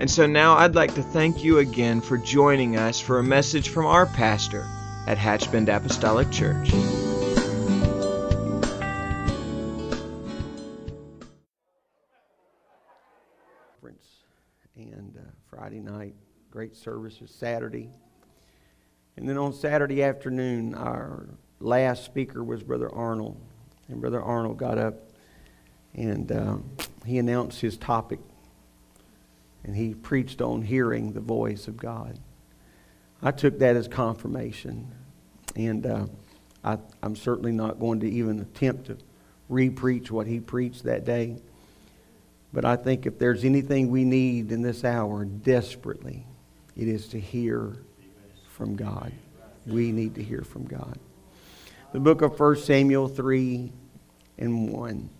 And so now I'd like to thank you again for joining us for a message from our pastor at Hatchbend Apostolic Church. And uh, Friday night, great services, Saturday. And then on Saturday afternoon, our last speaker was Brother Arnold. And Brother Arnold got up and uh, he announced his topic. And he preached on hearing the voice of God. I took that as confirmation. And uh, I, I'm certainly not going to even attempt to repreach what he preached that day. But I think if there's anything we need in this hour desperately, it is to hear from God. We need to hear from God. The book of 1 Samuel 3 and 1.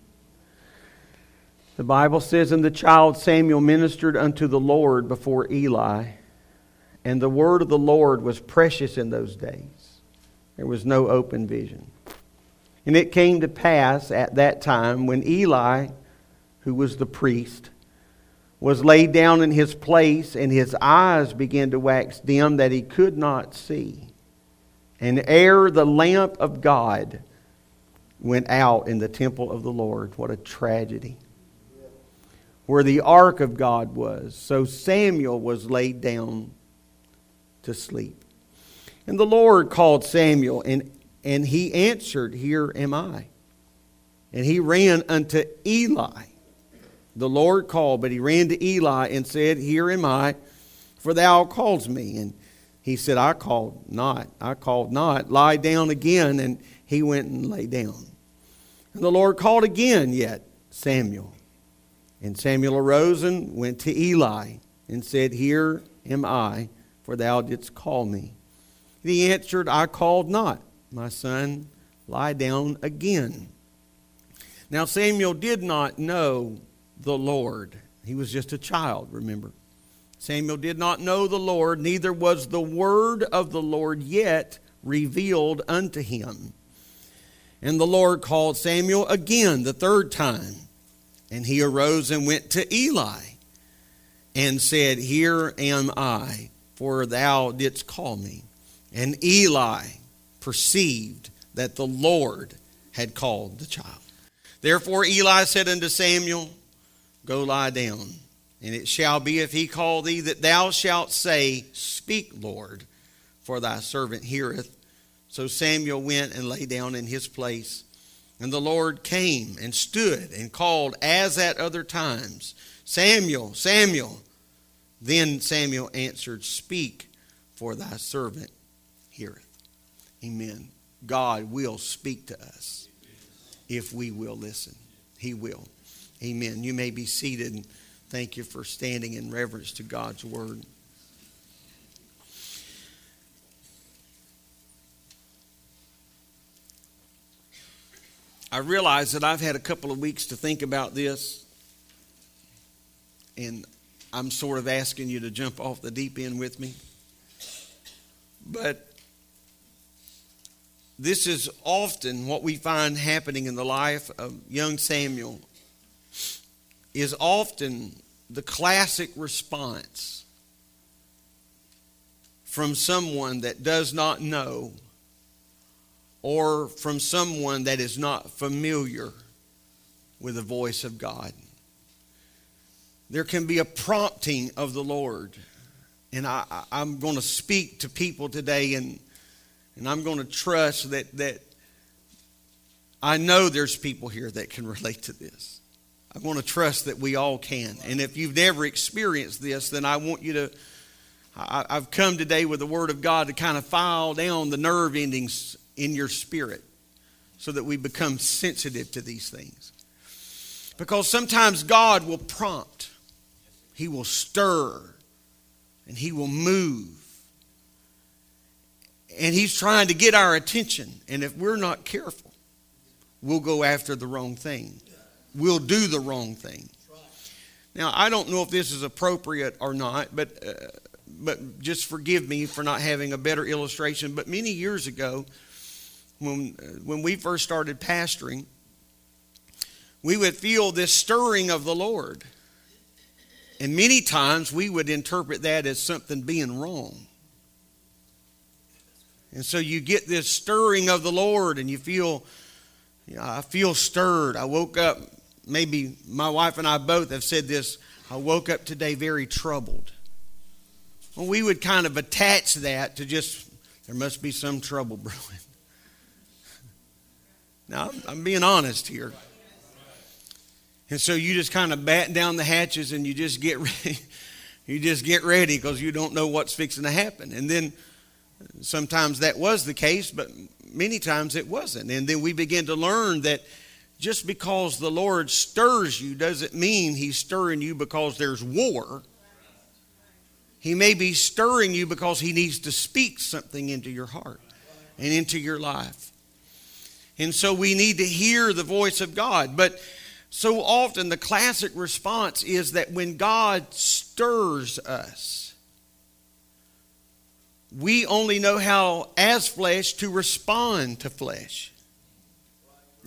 The Bible says, And the child Samuel ministered unto the Lord before Eli, and the word of the Lord was precious in those days. There was no open vision. And it came to pass at that time when Eli, who was the priest, was laid down in his place, and his eyes began to wax dim that he could not see. And ere the lamp of God went out in the temple of the Lord, what a tragedy. Where the ark of God was. So Samuel was laid down to sleep. And the Lord called Samuel, and, and he answered, Here am I. And he ran unto Eli. The Lord called, but he ran to Eli and said, Here am I, for thou callest me. And he said, I called not. I called not. Lie down again. And he went and lay down. And the Lord called again, yet Samuel. And Samuel arose and went to Eli and said, Here am I, for thou didst call me. And he answered, I called not. My son, lie down again. Now Samuel did not know the Lord. He was just a child, remember. Samuel did not know the Lord, neither was the word of the Lord yet revealed unto him. And the Lord called Samuel again the third time. And he arose and went to Eli and said, Here am I, for thou didst call me. And Eli perceived that the Lord had called the child. Therefore Eli said unto Samuel, Go lie down. And it shall be, if he call thee, that thou shalt say, Speak, Lord, for thy servant heareth. So Samuel went and lay down in his place. And the Lord came and stood and called as at other times, Samuel, Samuel. Then Samuel answered, Speak, for thy servant heareth. Amen. God will speak to us if we will listen. He will. Amen. You may be seated thank you for standing in reverence to God's word. I realize that I've had a couple of weeks to think about this, and I'm sort of asking you to jump off the deep end with me. But this is often what we find happening in the life of young Samuel is often the classic response from someone that does not know or from someone that is not familiar with the voice of God. There can be a prompting of the Lord. And I, am going to speak to people today, and, and I'm going to trust that, that I know there's people here that can relate to this. I want to trust that we all can. And if you've never experienced this, then I want you to. I, I've come today with the Word of God to kind of file down the nerve endings in your spirit so that we become sensitive to these things. Because sometimes God will prompt. He will stir and He will move. And He's trying to get our attention. And if we're not careful, we'll go after the wrong thing. We'll do the wrong thing. Now, I don't know if this is appropriate or not, but, uh, but just forgive me for not having a better illustration. But many years ago, when, when we first started pastoring, we would feel this stirring of the Lord. And many times we would interpret that as something being wrong. And so you get this stirring of the Lord and you feel, you know, I feel stirred. I woke up, maybe my wife and I both have said this, I woke up today very troubled. Well, we would kind of attach that to just, there must be some trouble brewing. Now, I'm being honest here. And so you just kind of bat down the hatches and you just get ready. you just get ready because you don't know what's fixing to happen. And then sometimes that was the case, but many times it wasn't. And then we begin to learn that just because the Lord stirs you doesn't mean He's stirring you because there's war. He may be stirring you because He needs to speak something into your heart and into your life. And so we need to hear the voice of God. But so often the classic response is that when God stirs us, we only know how, as flesh, to respond to flesh.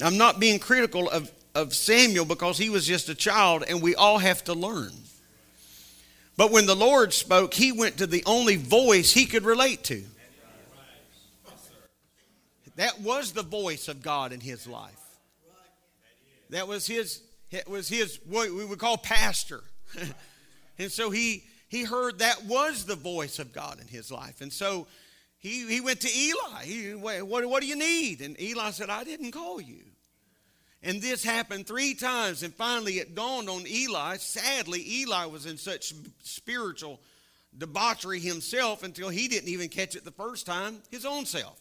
I'm not being critical of, of Samuel because he was just a child and we all have to learn. But when the Lord spoke, he went to the only voice he could relate to. That was the voice of God in his life. That was his, it was his, what we would call pastor. and so he, he heard that was the voice of God in his life. And so he, he went to Eli. He, what, what do you need? And Eli said, I didn't call you. And this happened three times. And finally, it dawned on Eli. Sadly, Eli was in such spiritual debauchery himself until he didn't even catch it the first time his own self.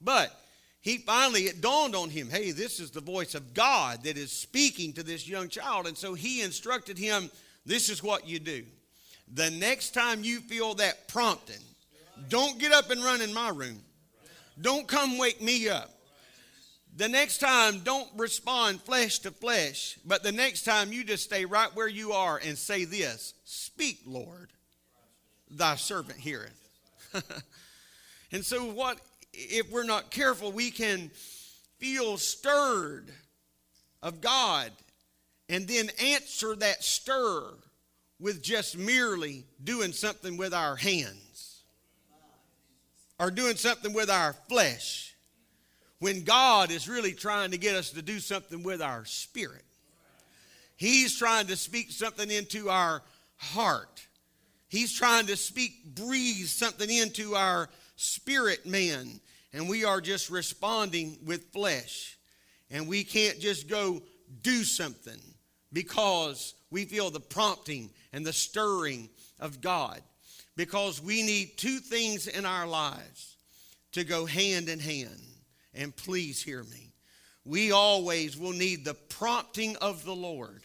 But he finally, it dawned on him hey, this is the voice of God that is speaking to this young child. And so he instructed him this is what you do. The next time you feel that prompting, don't get up and run in my room. Don't come wake me up. The next time, don't respond flesh to flesh, but the next time, you just stay right where you are and say this Speak, Lord, thy servant heareth. and so, what if we're not careful, we can feel stirred of God and then answer that stir with just merely doing something with our hands or doing something with our flesh when God is really trying to get us to do something with our spirit. He's trying to speak something into our heart. He's trying to speak, breathe something into our spirit man, and we are just responding with flesh. And we can't just go do something because we feel the prompting and the stirring of God. Because we need two things in our lives to go hand in hand. And please hear me. We always will need the prompting of the Lord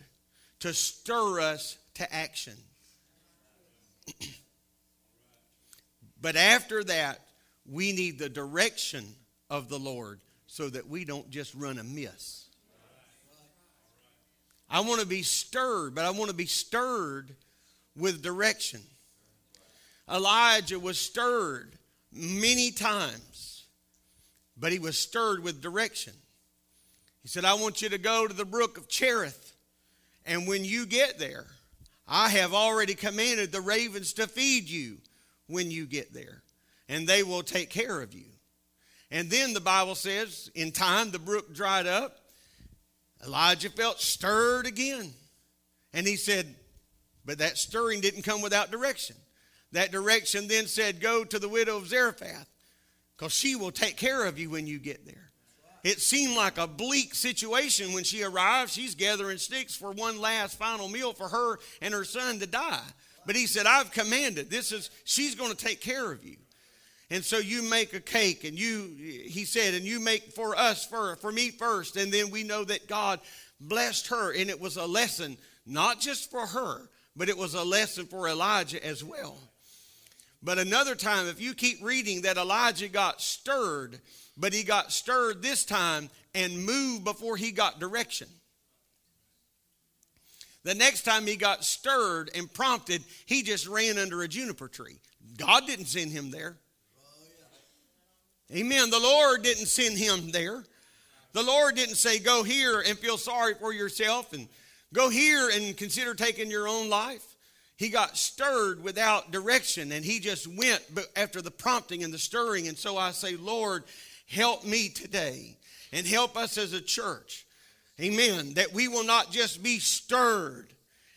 to stir us to action. but after that, we need the direction of the Lord so that we don't just run amiss. I want to be stirred, but I want to be stirred with direction. Elijah was stirred many times, but he was stirred with direction. He said, I want you to go to the brook of Cherith, and when you get there, I have already commanded the ravens to feed you when you get there and they will take care of you. And then the Bible says, in time, the brook dried up. Elijah felt stirred again. And he said, but that stirring didn't come without direction. That direction then said, Go to the widow of Zarephath, because she will take care of you when you get there. It seemed like a bleak situation when she arrived. She's gathering sticks for one last final meal for her and her son to die. But he said, I've commanded. This is, she's going to take care of you. And so you make a cake, and you, he said, and you make for us, for, for me first. And then we know that God blessed her, and it was a lesson, not just for her, but it was a lesson for Elijah as well. But another time, if you keep reading, that Elijah got stirred, but he got stirred this time and moved before he got direction. The next time he got stirred and prompted, he just ran under a juniper tree. God didn't send him there. Amen. The Lord didn't send him there. The Lord didn't say, Go here and feel sorry for yourself and go here and consider taking your own life. He got stirred without direction and he just went after the prompting and the stirring. And so I say, Lord, help me today and help us as a church Amen. That we will not just be stirred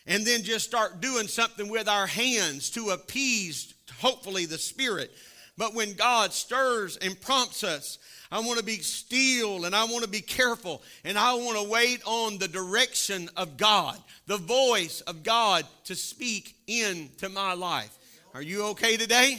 and then just start doing something with our hands to appease, hopefully, the Spirit. But when God stirs and prompts us, I want to be still and I want to be careful and I want to wait on the direction of God, the voice of God to speak into my life. Are you okay today?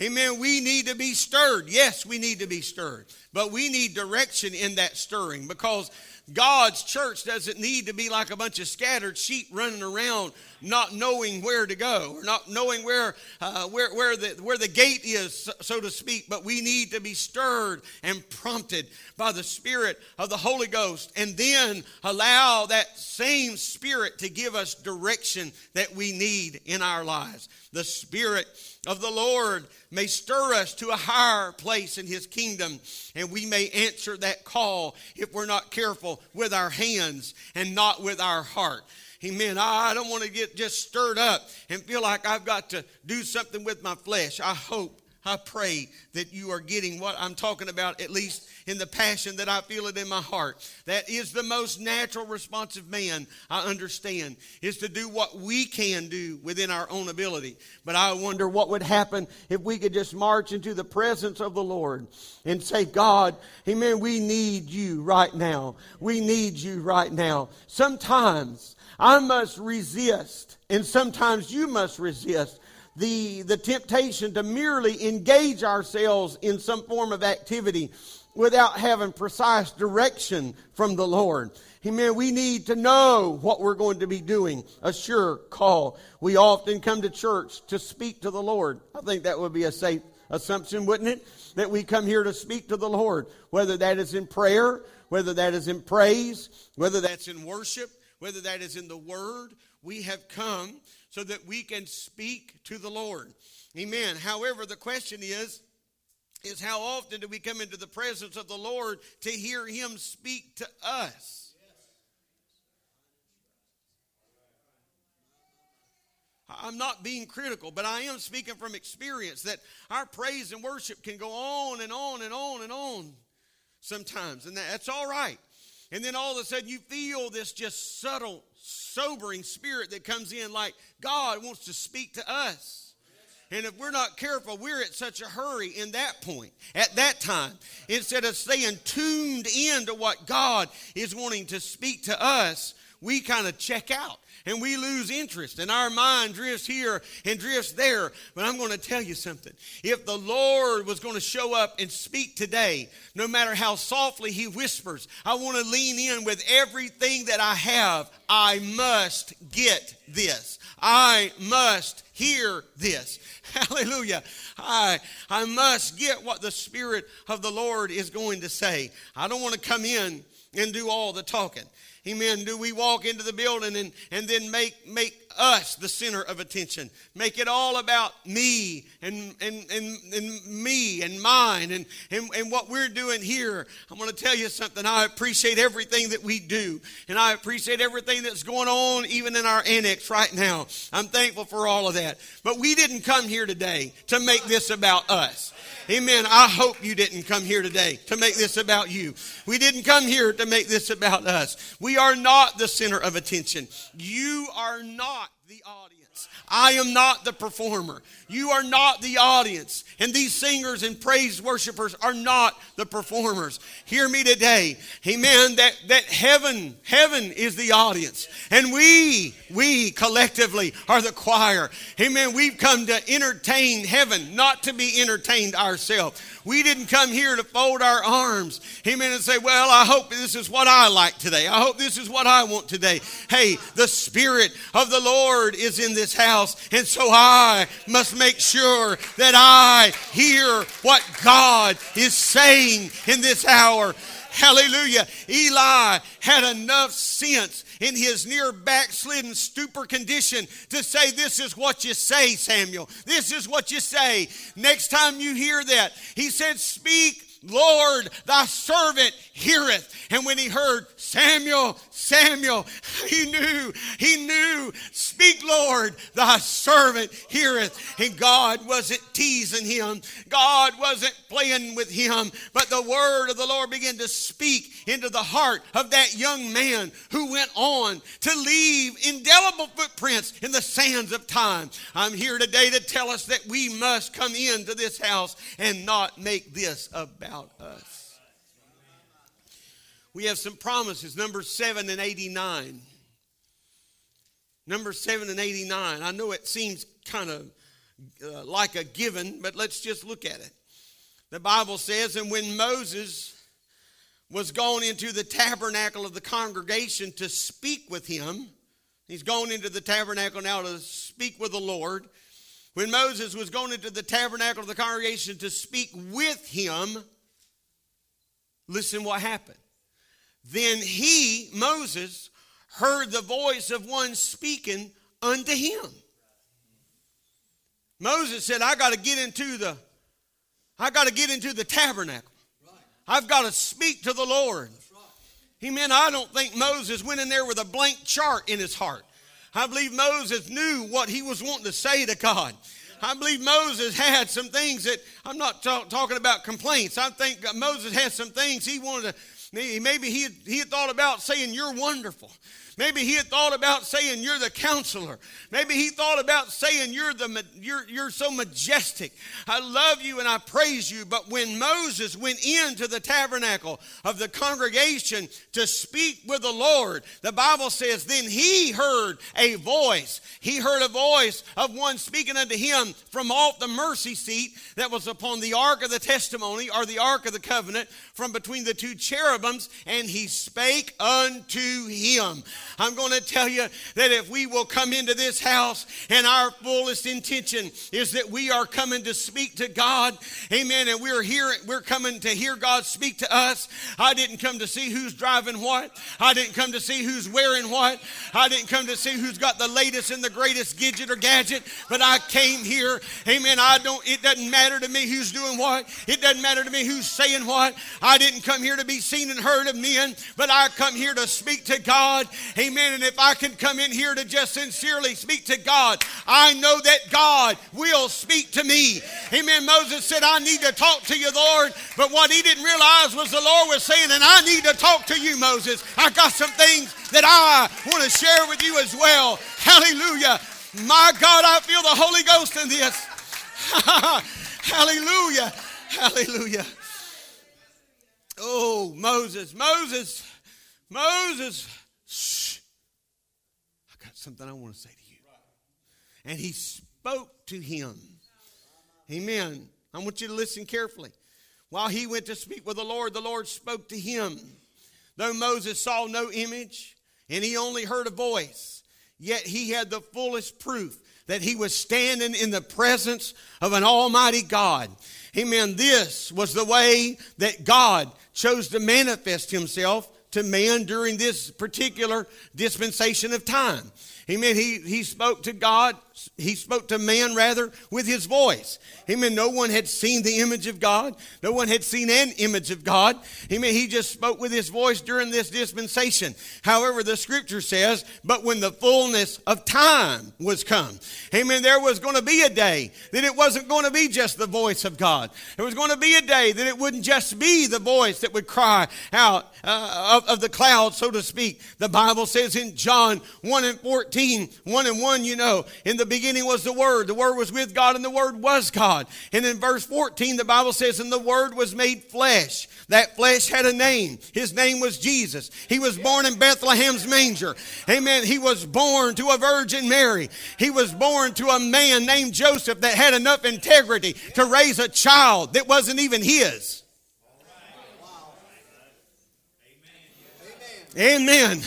Amen. We need to be stirred. Yes, we need to be stirred. But we need direction in that stirring because God's church doesn't need to be like a bunch of scattered sheep running around, not knowing where to go, or not knowing where, uh, where, where, the, where the gate is, so to speak. But we need to be stirred and prompted by the Spirit of the Holy Ghost, and then allow that same Spirit to give us direction that we need in our lives. The Spirit of the Lord may stir us to a higher place in His kingdom, and we may answer that call if we're not careful with our hands and not with our heart. Amen. Ah, I don't want to get just stirred up and feel like I've got to do something with my flesh. I hope I pray that you are getting what I'm talking about, at least in the passion that I feel it in my heart. That is the most natural response of man I understand, is to do what we can do within our own ability. But I wonder what would happen if we could just march into the presence of the Lord and say, God, Amen, we need you right now. We need you right now. Sometimes I must resist, and sometimes you must resist the, the temptation to merely engage ourselves in some form of activity without having precise direction from the Lord. Amen. We need to know what we're going to be doing. A sure call. We often come to church to speak to the Lord. I think that would be a safe assumption, wouldn't it? That we come here to speak to the Lord, whether that is in prayer, whether that is in praise, whether that's in worship, whether that is in the Word. We have come so that we can speak to the Lord. Amen. However, the question is, is how often do we come into the presence of the Lord to hear Him speak to us? I'm not being critical, but I am speaking from experience that our praise and worship can go on and on and on and on sometimes, and that's all right. And then all of a sudden you feel this just subtle sobering spirit that comes in like God wants to speak to us. And if we're not careful, we're at such a hurry in that point, at that time. Instead of staying tuned in to what God is wanting to speak to us, we kind of check out and we lose interest and our mind drifts here and drifts there. But I'm going to tell you something. If the Lord was going to show up and speak today, no matter how softly he whispers, I want to lean in with everything that I have. I must get this. I must hear this. Hallelujah. I, I must get what the Spirit of the Lord is going to say. I don't want to come in and do all the talking. Amen. Do we walk into the building and, and then make, make us the center of attention? Make it all about me and, and, and, and me and mine and, and, and what we're doing here. I'm going to tell you something. I appreciate everything that we do, and I appreciate everything that's going on even in our annex right now. I'm thankful for all of that. But we didn't come here today to make this about us. Amen. I hope you didn't come here today to make this about you. We didn't come here to make this about us. We are not the center of attention. You are not the audience. I am not the performer. You are not the audience. And these singers and praise worshipers are not the performers. Hear me today. Amen. That, that heaven, heaven is the audience. And we, we collectively are the choir. Amen. We've come to entertain heaven, not to be entertained ourselves. We didn't come here to fold our arms, amen, and say, Well, I hope this is what I like today. I hope this is what I want today. Hey, the Spirit of the Lord Lord is in this house, and so I must make sure that I hear what God is saying in this hour. Hallelujah. Eli had enough sense in his near backslidden stupor condition to say, This is what you say, Samuel. This is what you say. Next time you hear that, he said, Speak Lord, thy servant heareth. And when he heard Samuel, Samuel, he knew, he knew, speak, Lord, thy servant heareth. And God wasn't teasing him, God wasn't playing with him, but the word of the Lord began to speak into the heart of that young man who went on to leave indelible footprints in the sands of time. I'm here today to tell us that we must come into this house and not make this about about us. We have some promises, number 7 and 89. Number 7 and 89. I know it seems kind of uh, like a given, but let's just look at it. The Bible says, And when Moses was gone into the tabernacle of the congregation to speak with him, he's gone into the tabernacle now to speak with the Lord. When Moses was going into the tabernacle of the congregation to speak with him, Listen what happened. Then he, Moses, heard the voice of one speaking unto him. Moses said, I got to get into the I got to get into the tabernacle. I've got to speak to the Lord. He meant I don't think Moses went in there with a blank chart in his heart. I believe Moses knew what he was wanting to say to God. I believe Moses had some things that I'm not talk, talking about complaints. I think Moses had some things he wanted to. Maybe he he had thought about saying, "You're wonderful." Maybe he had thought about saying, You're the counselor. Maybe he thought about saying, You're, the, you're, you're so majestic. I love you and I praise you. But when Moses went into the tabernacle of the congregation to speak with the Lord, the Bible says, Then he heard a voice. He heard a voice of one speaking unto him from off the mercy seat that was upon the ark of the testimony or the ark of the covenant from between the two cherubims, and he spake unto him. I'm going to tell you that if we will come into this house and our fullest intention is that we are coming to speak to God, amen, and we're here, we're coming to hear God speak to us. I didn't come to see who's driving what, I didn't come to see who's wearing what, I didn't come to see who's got the latest and the greatest gadget or gadget, but I came here, amen. I don't, it doesn't matter to me who's doing what, it doesn't matter to me who's saying what. I didn't come here to be seen and heard of men, but I come here to speak to God Amen. And if I can come in here to just sincerely speak to God, I know that God will speak to me. Amen. Moses said, I need to talk to you, Lord. But what he didn't realize was the Lord was saying, and I need to talk to you, Moses. I got some things that I want to share with you as well. Hallelujah. My God, I feel the Holy Ghost in this. Hallelujah. Hallelujah. Oh, Moses, Moses, Moses something I want to say to you. And he spoke to him. Amen. I want you to listen carefully. While he went to speak with the Lord, the Lord spoke to him. Though Moses saw no image and he only heard a voice, yet he had the fullest proof that he was standing in the presence of an almighty God. Amen. This was the way that God chose to manifest himself to man during this particular dispensation of time. Amen. He, he spoke to God, he spoke to man rather with his voice. Amen. No one had seen the image of God. No one had seen an image of God. Amen. He just spoke with his voice during this dispensation. However, the scripture says, but when the fullness of time was come, amen, there was going to be a day that it wasn't going to be just the voice of God. There was going to be a day that it wouldn't just be the voice that would cry out uh, of, of the cloud, so to speak. The Bible says in John 1 and 14, 1 and 1, you know, in the beginning was the Word. The Word was with God, and the Word was God. And in verse 14, the Bible says, And the Word was made flesh. That flesh had a name. His name was Jesus. He was born in Bethlehem's manger. Amen. He was born to a Virgin Mary. He was born to a man named Joseph that had enough integrity to raise a child that wasn't even his. Amen.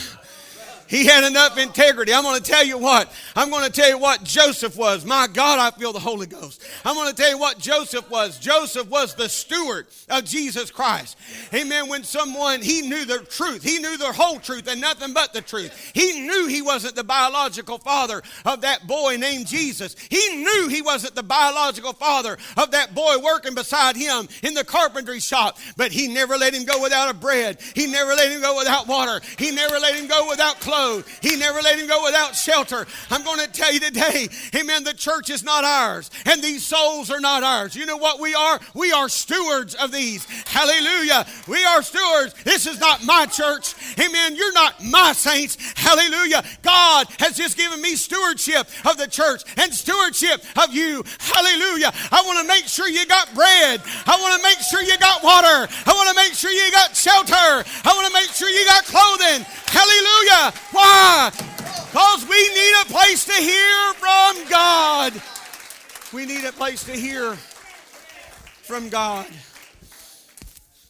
He had enough integrity. I'm going to tell you what. I'm going to tell you what Joseph was. My God, I feel the Holy Ghost. I'm going to tell you what Joseph was. Joseph was the steward of Jesus Christ. Amen. When someone, he knew the truth, he knew the whole truth and nothing but the truth. He knew he wasn't the biological father of that boy named Jesus. He knew he wasn't the biological father of that boy working beside him in the carpentry shop, but he never let him go without a bread. He never let him go without water. He never let him go without clothes clothed. He never let him go without shelter. I'm going to tell you today, amen, the church is not ours and these souls are not ours. You know what we are? We are stewards of these. Hallelujah. We are stewards. This is not my church. Amen. You're not my saints. Hallelujah. God has just given me stewardship of the church and stewardship of you. Hallelujah. I want to make sure you got bread. I want to make sure you got water. I want to make sure you got shelter. I want to make sure you got clothing. Hallelujah. Why? Because we need a place to hear from God. We need a place to hear from God.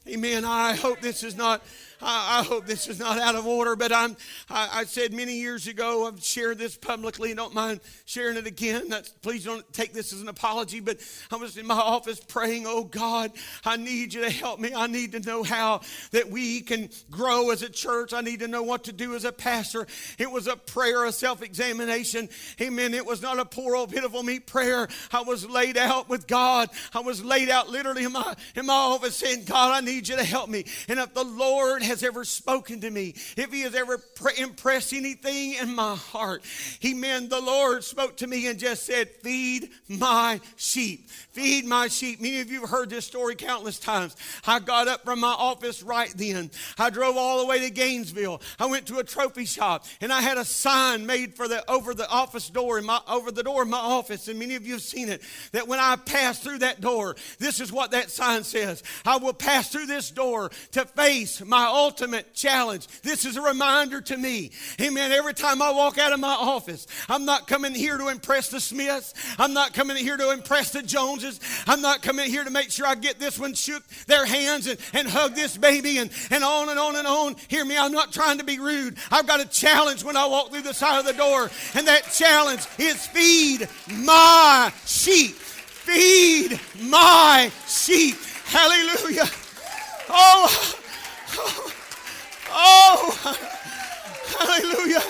Amen. I hope this is not I, I, hope this is not out of order, but I'm, I, I, said many years ago, I've shared this publicly. Don't mind sharing it again. That's, please don't take this as an apology, but I was in my office praying, Oh God, I need you to help me. I need to know how that we can grow as a church. I need to know what to do as a pastor. It was a prayer, a self examination. Amen. It was not a poor old pitiful me prayer. I was laid out with God. I was laid out literally in my, in my office saying, God, I need you to help me. And if the Lord has ever spoken to me, if He has ever pre- impressed anything in my heart, Amen. The Lord spoke to me and just said, Feed my sheep. Feed my sheep. Many of you have heard this story countless times. I got up from my office right then. I drove all the way to Gainesville. I went to a trophy shop and I had a sign made for the over the office door in my over the door of my office. And many of you have seen it. That when I pass through that door, this is what that sign says. I will pass through this door to face my ultimate challenge. This is a reminder to me. Amen. Every time I walk out of my office, I'm not coming here to impress the Smiths. I'm not coming here to impress the Joneses. I'm not coming here to make sure I get this one shook their hands and, and hug this baby and, and on and on and on. Hear me, I'm not trying to be rude. I've got a challenge when I walk through the side of the door, and that challenge is feed my sheep. Feed my sheep. Hallelujah. Oh, oh, oh, hallelujah.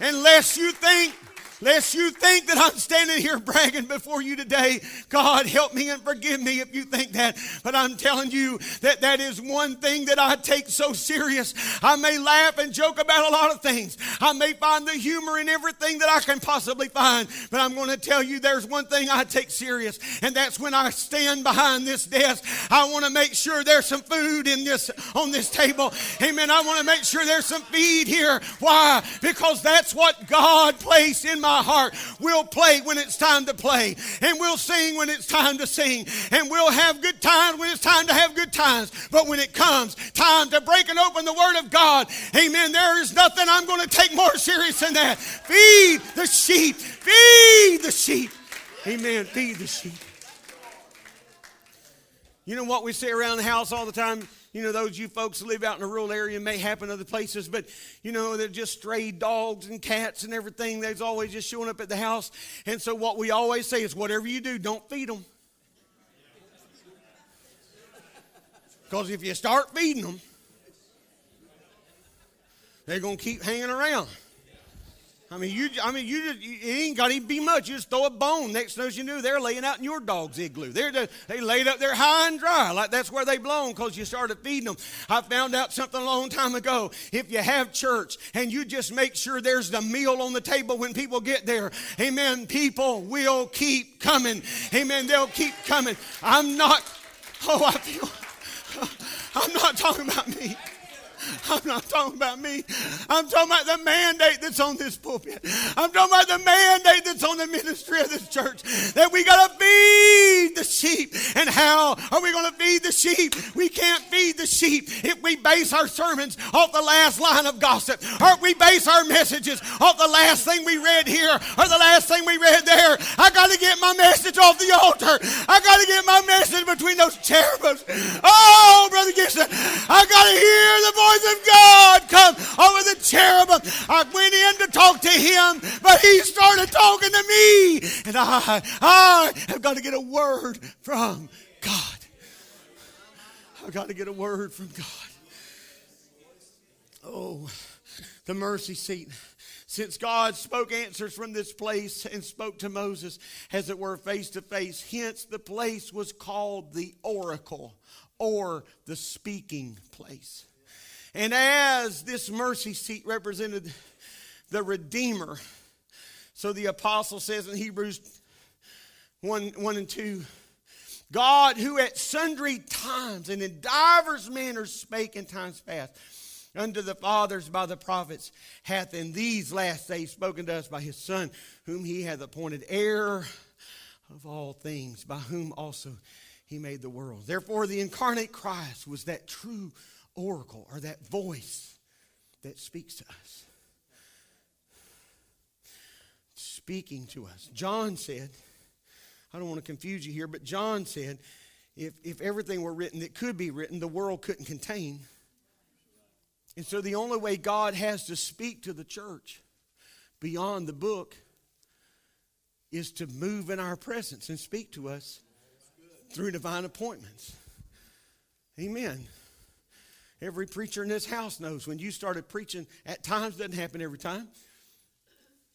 Unless you think Lest you think that I'm standing here bragging before you today. God, help me and forgive me if you think that. But I'm telling you that that is one thing that I take so serious. I may laugh and joke about a lot of things. I may find the humor in everything that I can possibly find. But I'm going to tell you there's one thing I take serious. And that's when I stand behind this desk. I want to make sure there's some food in this, on this table. Amen. I want to make sure there's some feed here. Why? Because that's what God placed in my my heart. We'll play when it's time to play, and we'll sing when it's time to sing, and we'll have good times when it's time to have good times. But when it comes time to break and open the Word of God, amen, there is nothing I'm going to take more serious than that. Feed the sheep, feed the sheep. Amen. Feed the sheep. You know what we say around the house all the time? You know, those you folks live out in a rural area may happen other places, but you know, they're just stray dogs and cats and everything. They's always just showing up at the house. And so what we always say is whatever you do, don't feed them. Because if you start feeding them, they're going to keep hanging around. I mean, you. I mean, you. Just, it ain't got to be much. You just throw a bone. Next knows you knew, they're laying out in your dog's igloo. They're just, they laid up there high and dry, like that's where they belong, because you started feeding them. I found out something a long time ago. If you have church and you just make sure there's the meal on the table when people get there, Amen. People will keep coming. Amen. They'll keep coming. I'm not. Oh, I feel. I'm not talking about me. I'm not talking about me. I'm talking about the mandate that's on this pulpit. I'm talking about the mandate that's on the ministry of this church. That we got to feed the sheep. And how are we going to feed the sheep? We can't feed the sheep if we base our sermons off the last line of gossip, or we base our messages off the last thing we read here or the last thing we read there. I got to get my message off the altar. I got to get my message between those cherubims. Oh, Brother Gibson, I got to hear the voice voice of God come over the cherubim. I went in to talk to him, but he started talking to me. And I, I have got to get a word from God. I've got to get a word from God. Oh, the mercy seat. Since God spoke answers from this place and spoke to Moses, as it were, face to face, hence the place was called the oracle or the speaking place. And as this mercy seat represented the Redeemer, so the apostle says in Hebrews 1, 1 and 2, God who at sundry times and in divers manners spake in times past unto the fathers by the prophets, hath in these last days spoken to us by his Son, whom he hath appointed heir of all things, by whom also he made the world. Therefore, the incarnate Christ was that true oracle or that voice that speaks to us. Speaking to us. John said, I don't want to confuse you here, but John said, if, if everything were written that could be written, the world couldn't contain and so the only way God has to speak to the church beyond the book is to move in our presence and speak to us through divine appointments. Amen. Every preacher in this house knows when you started preaching, at times doesn't happen every time.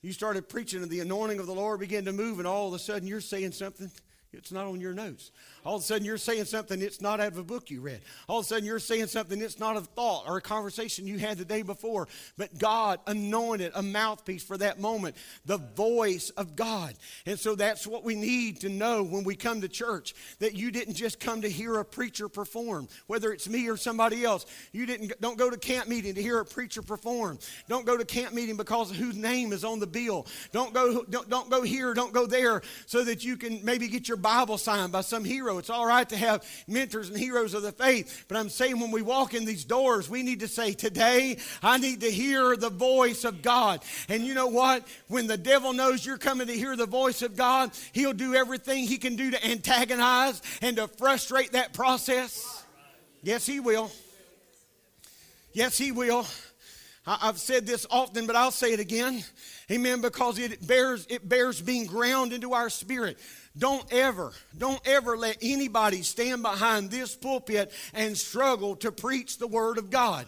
You started preaching and the anointing of the Lord began to move, and all of a sudden you're saying something it's not on your notes. All of a sudden, you're saying something it's not out of a book you read. All of a sudden, you're saying something it's not a thought or a conversation you had the day before. But God anointed a mouthpiece for that moment, the voice of God. And so that's what we need to know when we come to church that you didn't just come to hear a preacher perform, whether it's me or somebody else. You didn't don't go to camp meeting to hear a preacher perform. Don't go to camp meeting because of whose name is on the bill. Don't go don't, don't go here, don't go there so that you can maybe get your Bible signed by some hero. It's all right to have mentors and heroes of the faith, but I'm saying when we walk in these doors, we need to say, Today, I need to hear the voice of God. And you know what? When the devil knows you're coming to hear the voice of God, he'll do everything he can do to antagonize and to frustrate that process. Yes, he will. Yes, he will. I've said this often, but I'll say it again. Amen. Because it bears, it bears being ground into our spirit. Don't ever, don't ever let anybody stand behind this pulpit and struggle to preach the Word of God.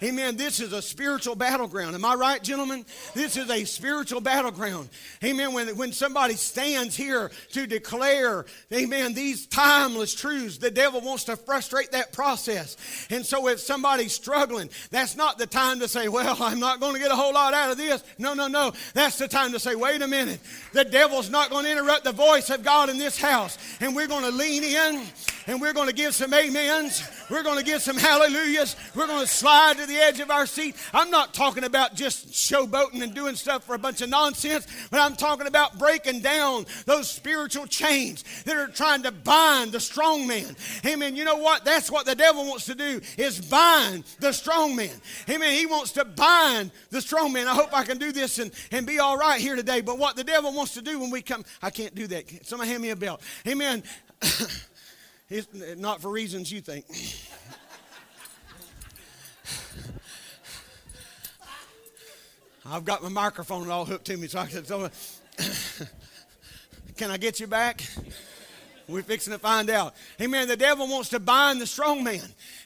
Amen. This is a spiritual battleground. Am I right, gentlemen? This is a spiritual battleground. Amen. When, when somebody stands here to declare, amen, these timeless truths, the devil wants to frustrate that process. And so if somebody's struggling, that's not the time to say, well, I'm not going to get a whole lot out of this. No, no, no. That's the time to say, wait a minute. The devil's not going to interrupt the voice of God in this house. And we're going to lean in and we're going to give some amens. We're going to give some hallelujahs. We're going to slide to the edge of our seat. I'm not talking about just showboating and doing stuff for a bunch of nonsense, but I'm talking about breaking down those spiritual chains that are trying to bind the strong man. Amen. You know what? That's what the devil wants to do is bind the strong man. Amen. He wants to bind the strong man. I hope I can do this and, and be all right here today. But what the devil wants to do when we come, I can't do that. Somebody hand me a belt. Amen. It's not for reasons you think. I've got my microphone all hooked to me, so I so, Can I get you back? We're fixing to find out. Amen. The devil wants to bind the strong man.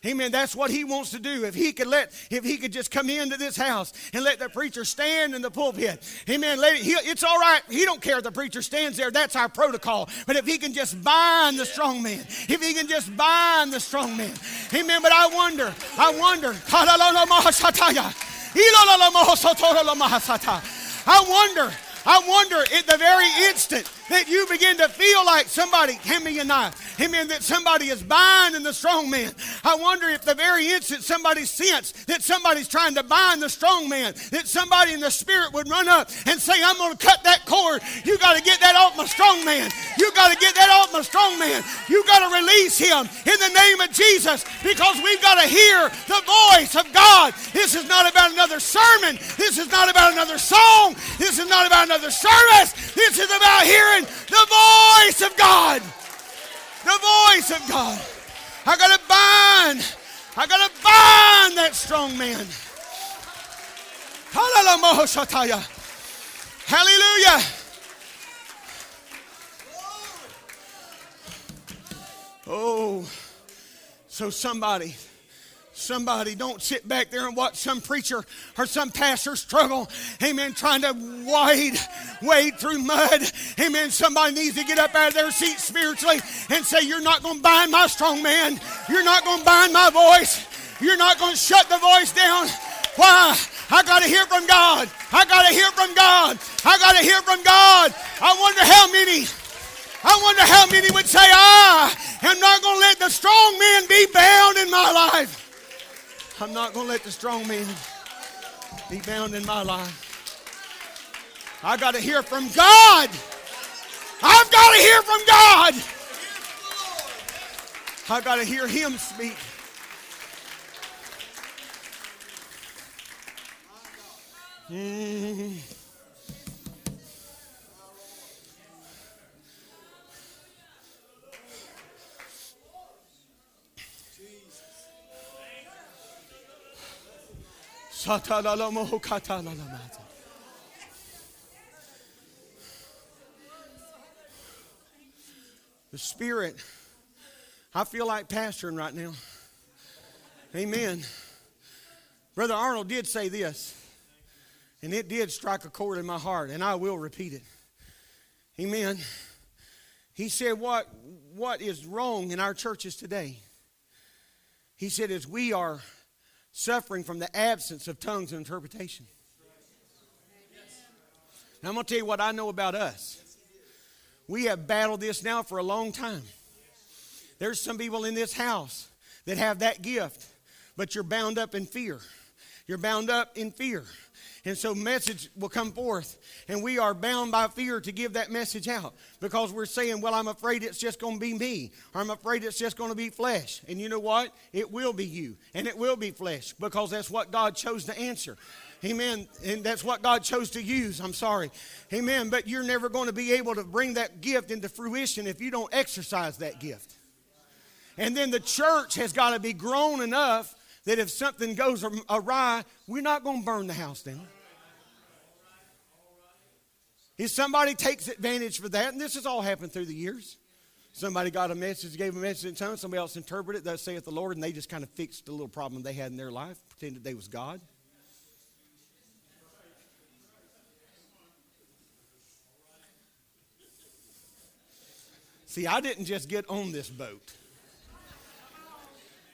Amen. That's what he wants to do. If he could let, if he could just come into this house and let the preacher stand in the pulpit. Amen. Let it, he, it's all right. He don't care if the preacher stands there. That's our protocol. But if he can just bind the strong man, if he can just bind the strong man. Amen. But I wonder, I wonder. I wonder, I wonder at the very instant that you begin to feel like somebody, hand me a knife. Amen. That somebody is binding the strong man. I wonder if the very instant somebody sense that somebody's trying to bind the strong man, that somebody in the spirit would run up and say, I'm going to cut that cord. You got to get that off my strong man. You got to get that off my strong man. You got to release him in the name of Jesus because we've got to hear the voice of God. This is not about another sermon. This is not about another song. This is not about another service. This is about hearing the voice of God. The voice of God. I got to bind. I got to bind that strong man. Hallelujah. Oh, so somebody Somebody don't sit back there and watch some preacher or some pastor struggle. Amen. Trying to wade, wade through mud. Amen. Somebody needs to get up out of their seat spiritually and say, You're not going to bind my strong man. You're not going to bind my voice. You're not going to shut the voice down. Why? I got to hear from God. I got to hear from God. I got to hear from God. I wonder how many. I wonder how many would say, I am not going to let the strong man be bound in my life. I'm not going to let the strong man be bound in my life. I got to hear from God. I've got to hear from God. I got to hear Him speak. Mm. The Spirit, I feel like pastoring right now. Amen. Brother Arnold did say this, and it did strike a chord in my heart, and I will repeat it. Amen. He said, What, what is wrong in our churches today? He said, Is we are suffering from the absence of tongues and interpretation. Now, I'm going to tell you what I know about us. We have battled this now for a long time. There's some people in this house that have that gift, but you're bound up in fear. You're bound up in fear. And so message will come forth, and we are bound by fear to give that message out because we're saying, Well, I'm afraid it's just going to be me, or I'm afraid it's just going to be flesh. And you know what? It will be you, and it will be flesh because that's what God chose to answer. Amen. And that's what God chose to use. I'm sorry. Amen. But you're never going to be able to bring that gift into fruition if you don't exercise that gift. And then the church has got to be grown enough that if something goes awry, we're not going to burn the house down. If somebody takes advantage for that, and this has all happened through the years. Somebody got a message, gave a message in tongues, somebody else interpreted thus saith the Lord, and they just kind of fixed the little problem they had in their life, pretended they was God. See, I didn't just get on this boat.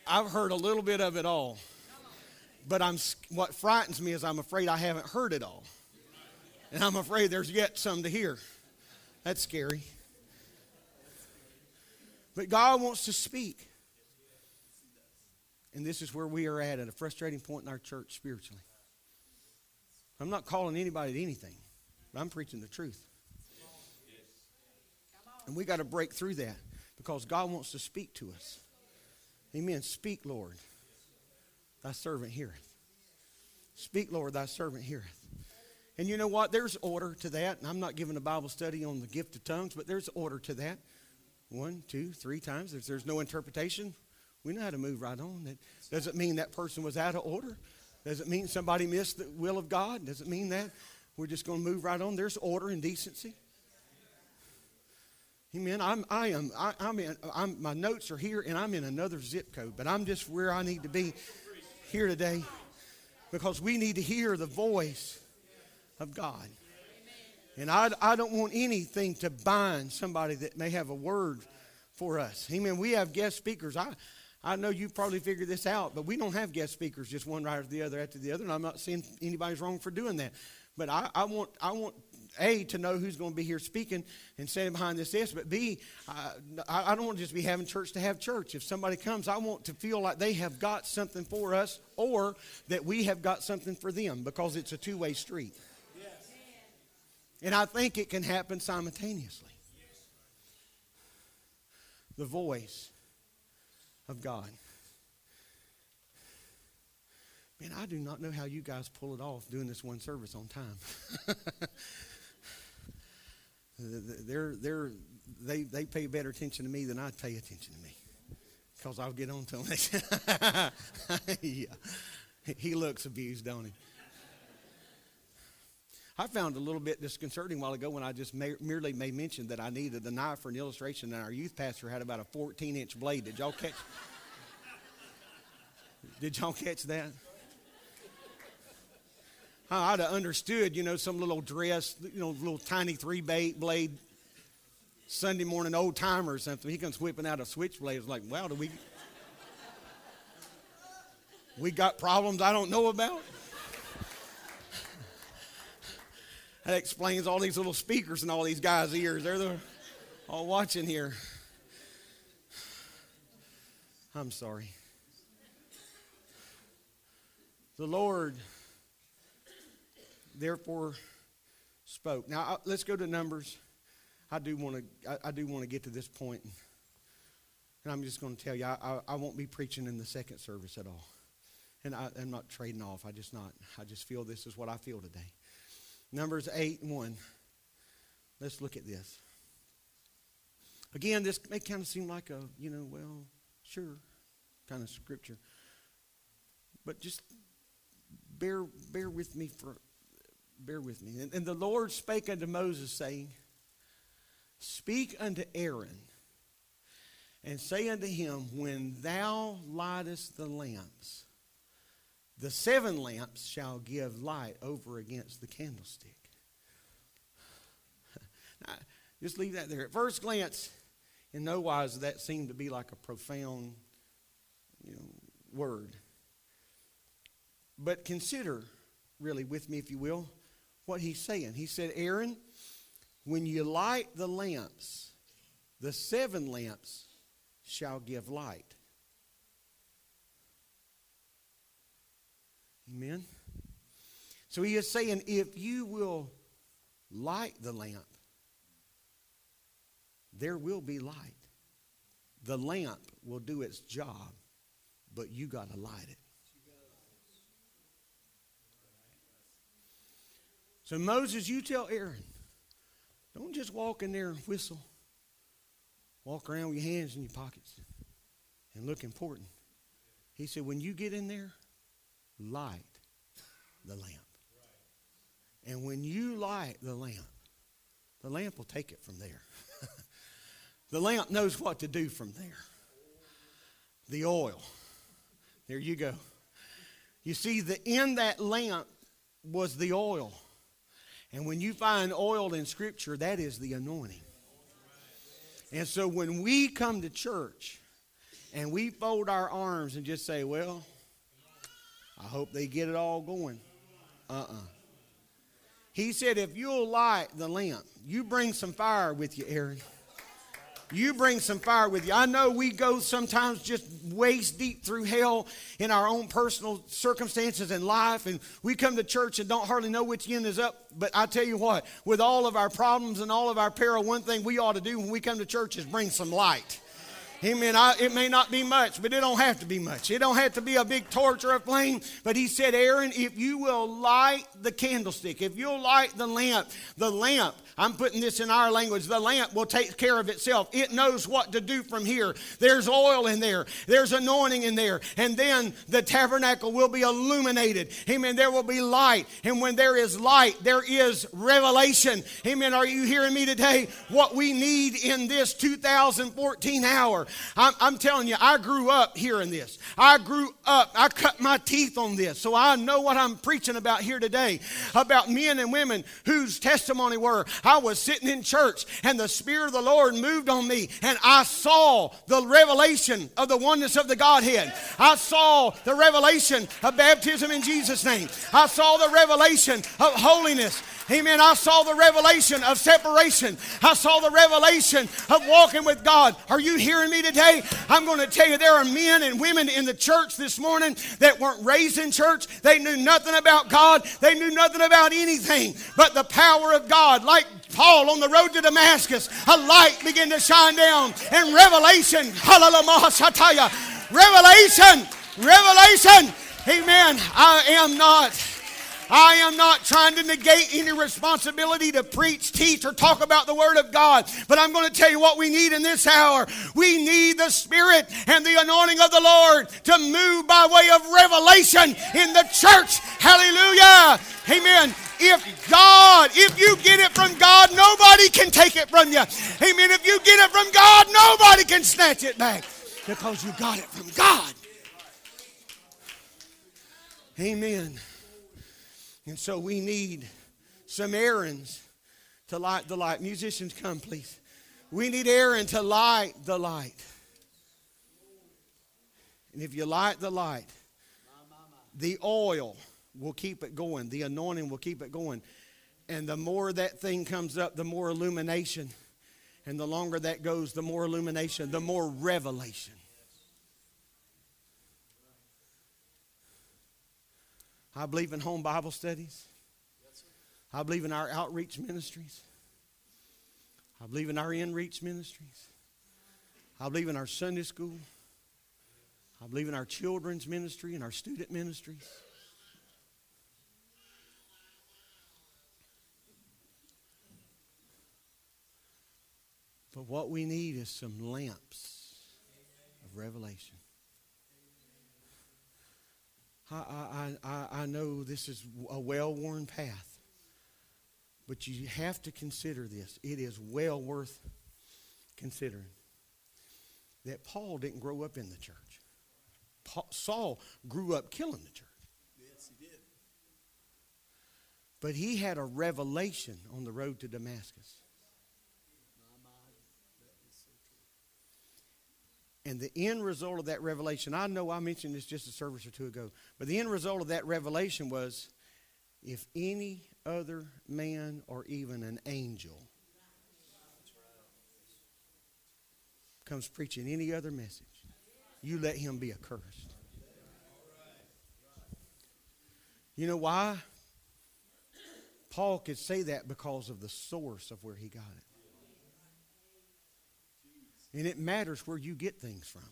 I've heard a little bit of it all. But I'm, what frightens me is I'm afraid I haven't heard it all. And I'm afraid there's yet some to hear. That's scary. But God wants to speak. And this is where we are at, at a frustrating point in our church spiritually. I'm not calling anybody to anything, but I'm preaching the truth. And we got to break through that because God wants to speak to us. Amen. Speak, Lord. Thy servant heareth. Speak, Lord, thy servant heareth. And you know what? There's order to that. And I'm not giving a Bible study on the gift of tongues, but there's order to that. One, two, three times. If there's no interpretation, we know how to move right on. That doesn't mean that person was out of order. Doesn't mean somebody missed the will of God. Doesn't mean that. We're just going to move right on. There's order and decency. Amen. I'm, I am, I, am in, I'm, my notes are here, and I'm in another zip code, but I'm just where I need to be here today because we need to hear the voice of God. And I, I don't want anything to bind somebody that may have a word for us. Amen. We have guest speakers. I, I know you probably figured this out, but we don't have guest speakers just one right after the other after the other. And I'm not saying anybody's wrong for doing that. But I, I want, I want a to know who's going to be here speaking and standing behind this desk but b I, I don't want to just be having church to have church if somebody comes i want to feel like they have got something for us or that we have got something for them because it's a two-way street and I think it can happen simultaneously. The voice of God. Man, I do not know how you guys pull it off doing this one service on time. they're, they're, they, they pay better attention to me than I pay attention to me because I'll get on to them. yeah. He looks abused, don't he? I found a little bit disconcerting a while ago when I just merely made mention that I needed a knife for an illustration, and our youth pastor had about a 14 inch blade. Did y'all catch? Did y'all catch that? I'd have understood, you know, some little dress, you know, little tiny three blade Sunday morning old timer or something. He comes whipping out a switchblade. It's like, wow, do we we got problems I don't know about? That explains all these little speakers in all these guys' ears. They're the, all watching here. I'm sorry. The Lord, therefore, spoke. Now let's go to Numbers. I do want to. I, I do want to get to this point, and I'm just going to tell you. I, I, I won't be preaching in the second service at all, and I, I'm not trading off. I just not. I just feel this is what I feel today. Numbers 8 and 1. Let's look at this. Again, this may kind of seem like a, you know, well, sure, kind of scripture. But just bear, bear with me for, bear with me. And, and the Lord spake unto Moses, saying, Speak unto Aaron, and say unto him, When thou lightest the lamps, the seven lamps shall give light over against the candlestick. now, just leave that there. At first glance, in no wise that seemed to be like a profound you know, word. But consider, really, with me, if you will, what he's saying. He said, Aaron, when you light the lamps, the seven lamps shall give light. Amen. So he is saying, if you will light the lamp, there will be light. The lamp will do its job, but you got to light it. So, Moses, you tell Aaron, don't just walk in there and whistle. Walk around with your hands in your pockets and look important. He said, when you get in there, light the lamp. And when you light the lamp, the lamp will take it from there. the lamp knows what to do from there. The oil. There you go. You see, the in that lamp was the oil. And when you find oil in Scripture, that is the anointing. And so when we come to church and we fold our arms and just say, well, I hope they get it all going. Uh uh He said, if you'll light the lamp, you bring some fire with you, Aaron. You bring some fire with you. I know we go sometimes just waist deep through hell in our own personal circumstances in life, and we come to church and don't hardly know which end is up. But I tell you what, with all of our problems and all of our peril, one thing we ought to do when we come to church is bring some light. Amen. I, it may not be much, but it don't have to be much. It don't have to be a big torch or a flame. But he said, Aaron, if you will light the candlestick, if you'll light the lamp, the lamp, I'm putting this in our language, the lamp will take care of itself. It knows what to do from here. There's oil in there, there's anointing in there. And then the tabernacle will be illuminated. Amen. There will be light. And when there is light, there is revelation. Amen. Are you hearing me today? What we need in this 2014 hour I'm, I'm telling you, I grew up hearing this. I grew up, I cut my teeth on this. So I know what I'm preaching about here today about men and women whose testimony were I was sitting in church and the Spirit of the Lord moved on me and I saw the revelation of the oneness of the Godhead. I saw the revelation of baptism in Jesus' name. I saw the revelation of holiness. Amen. I saw the revelation of separation. I saw the revelation of walking with God. Are you hearing me today? I'm going to tell you there are men and women in the church this morning that weren't raised in church. They knew nothing about God. They knew nothing about anything but the power of God. Like Paul on the road to Damascus, a light began to shine down and revelation. Hallelujah. Revelation. Revelation. Amen. I am not I am not trying to negate any responsibility to preach, teach, or talk about the Word of God, but I'm going to tell you what we need in this hour. We need the Spirit and the anointing of the Lord to move by way of revelation in the church. Hallelujah. Amen. If God, if you get it from God, nobody can take it from you. Amen. If you get it from God, nobody can snatch it back because you got it from God. Amen. And so we need some Aarons to light the light. Musicians, come, please. We need Aaron to light the light. And if you light the light, the oil will keep it going, the anointing will keep it going. And the more that thing comes up, the more illumination. And the longer that goes, the more illumination, the more revelation. I believe in home Bible studies. I believe in our outreach ministries. I believe in our inreach ministries. I believe in our Sunday school. I believe in our children's ministry and our student ministries. But what we need is some lamps of revelation. I, I, I, know this is a well worn path, but you have to consider this. It is well worth considering that Paul didn't grow up in the church. Paul, Saul grew up killing the church. Yes, he did. But he had a revelation on the road to Damascus. And the end result of that revelation, I know I mentioned this just a service or two ago, but the end result of that revelation was if any other man or even an angel comes preaching any other message, you let him be accursed. You know why? Paul could say that because of the source of where he got it. And it matters where you get things from.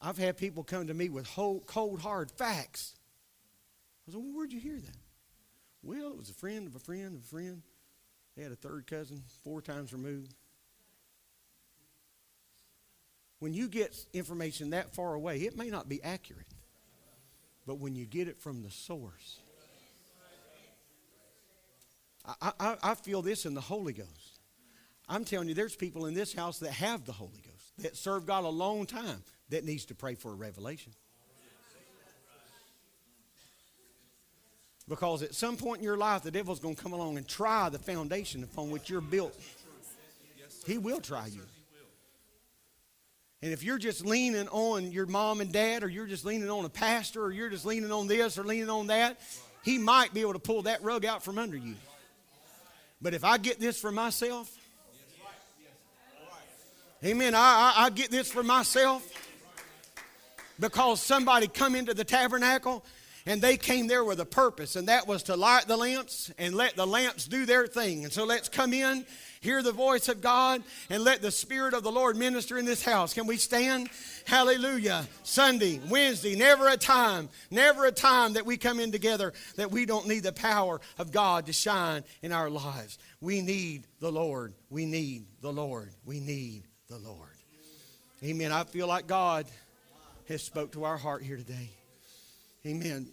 I've had people come to me with whole, cold, hard facts. I said, well, where'd you hear that? Well, it was a friend of a friend of a friend. They had a third cousin, four times removed. When you get information that far away, it may not be accurate. But when you get it from the source, I, I, I feel this in the Holy Ghost. I'm telling you, there's people in this house that have the Holy Ghost, that serve God a long time, that needs to pray for a revelation. Because at some point in your life, the devil's going to come along and try the foundation upon which you're built. He will try you. And if you're just leaning on your mom and dad, or you're just leaning on a pastor, or you're just leaning on this or leaning on that, he might be able to pull that rug out from under you. But if I get this for myself, amen, I, I, I get this for myself because somebody come into the tabernacle and they came there with a purpose, and that was to light the lamps and let the lamps do their thing. And so let's come in, hear the voice of God, and let the Spirit of the Lord minister in this house. Can we stand? Hallelujah. Sunday, Wednesday, never a time, never a time that we come in together that we don't need the power of God to shine in our lives. We need the Lord. We need the Lord. We need the Lord. Amen. I feel like God has spoke to our heart here today. Amen.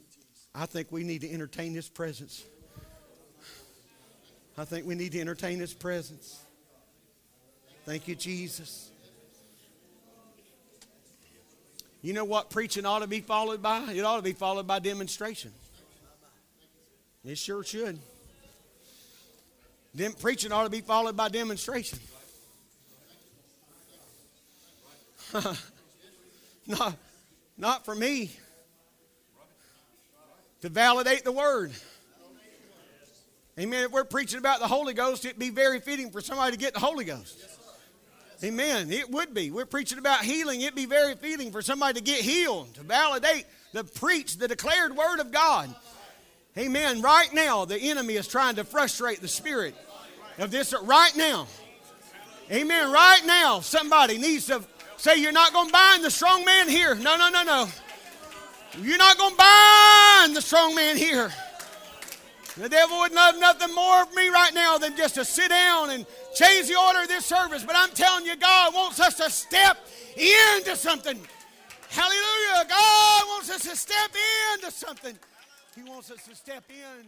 I think we need to entertain His presence. I think we need to entertain His presence. Thank you, Jesus. You know what preaching ought to be followed by? It ought to be followed by demonstration. It sure should. Dem- preaching ought to be followed by demonstration. not, not for me to validate the word. Amen. If we're preaching about the Holy Ghost, it'd be very fitting for somebody to get the Holy Ghost. Amen. It would be. We're preaching about healing. It'd be very fitting for somebody to get healed, to validate the preach, the declared word of God. Amen. Right now, the enemy is trying to frustrate the spirit of this. Right now. Amen. Right now, somebody needs to say, You're not going to bind the strong man here. No, no, no, no. You're not going to bind the strong man here. The devil would love nothing more of me right now than just to sit down and change the order of this service. But I'm telling you, God wants us to step into something. Hallelujah. God wants us to step into something. He wants us to step in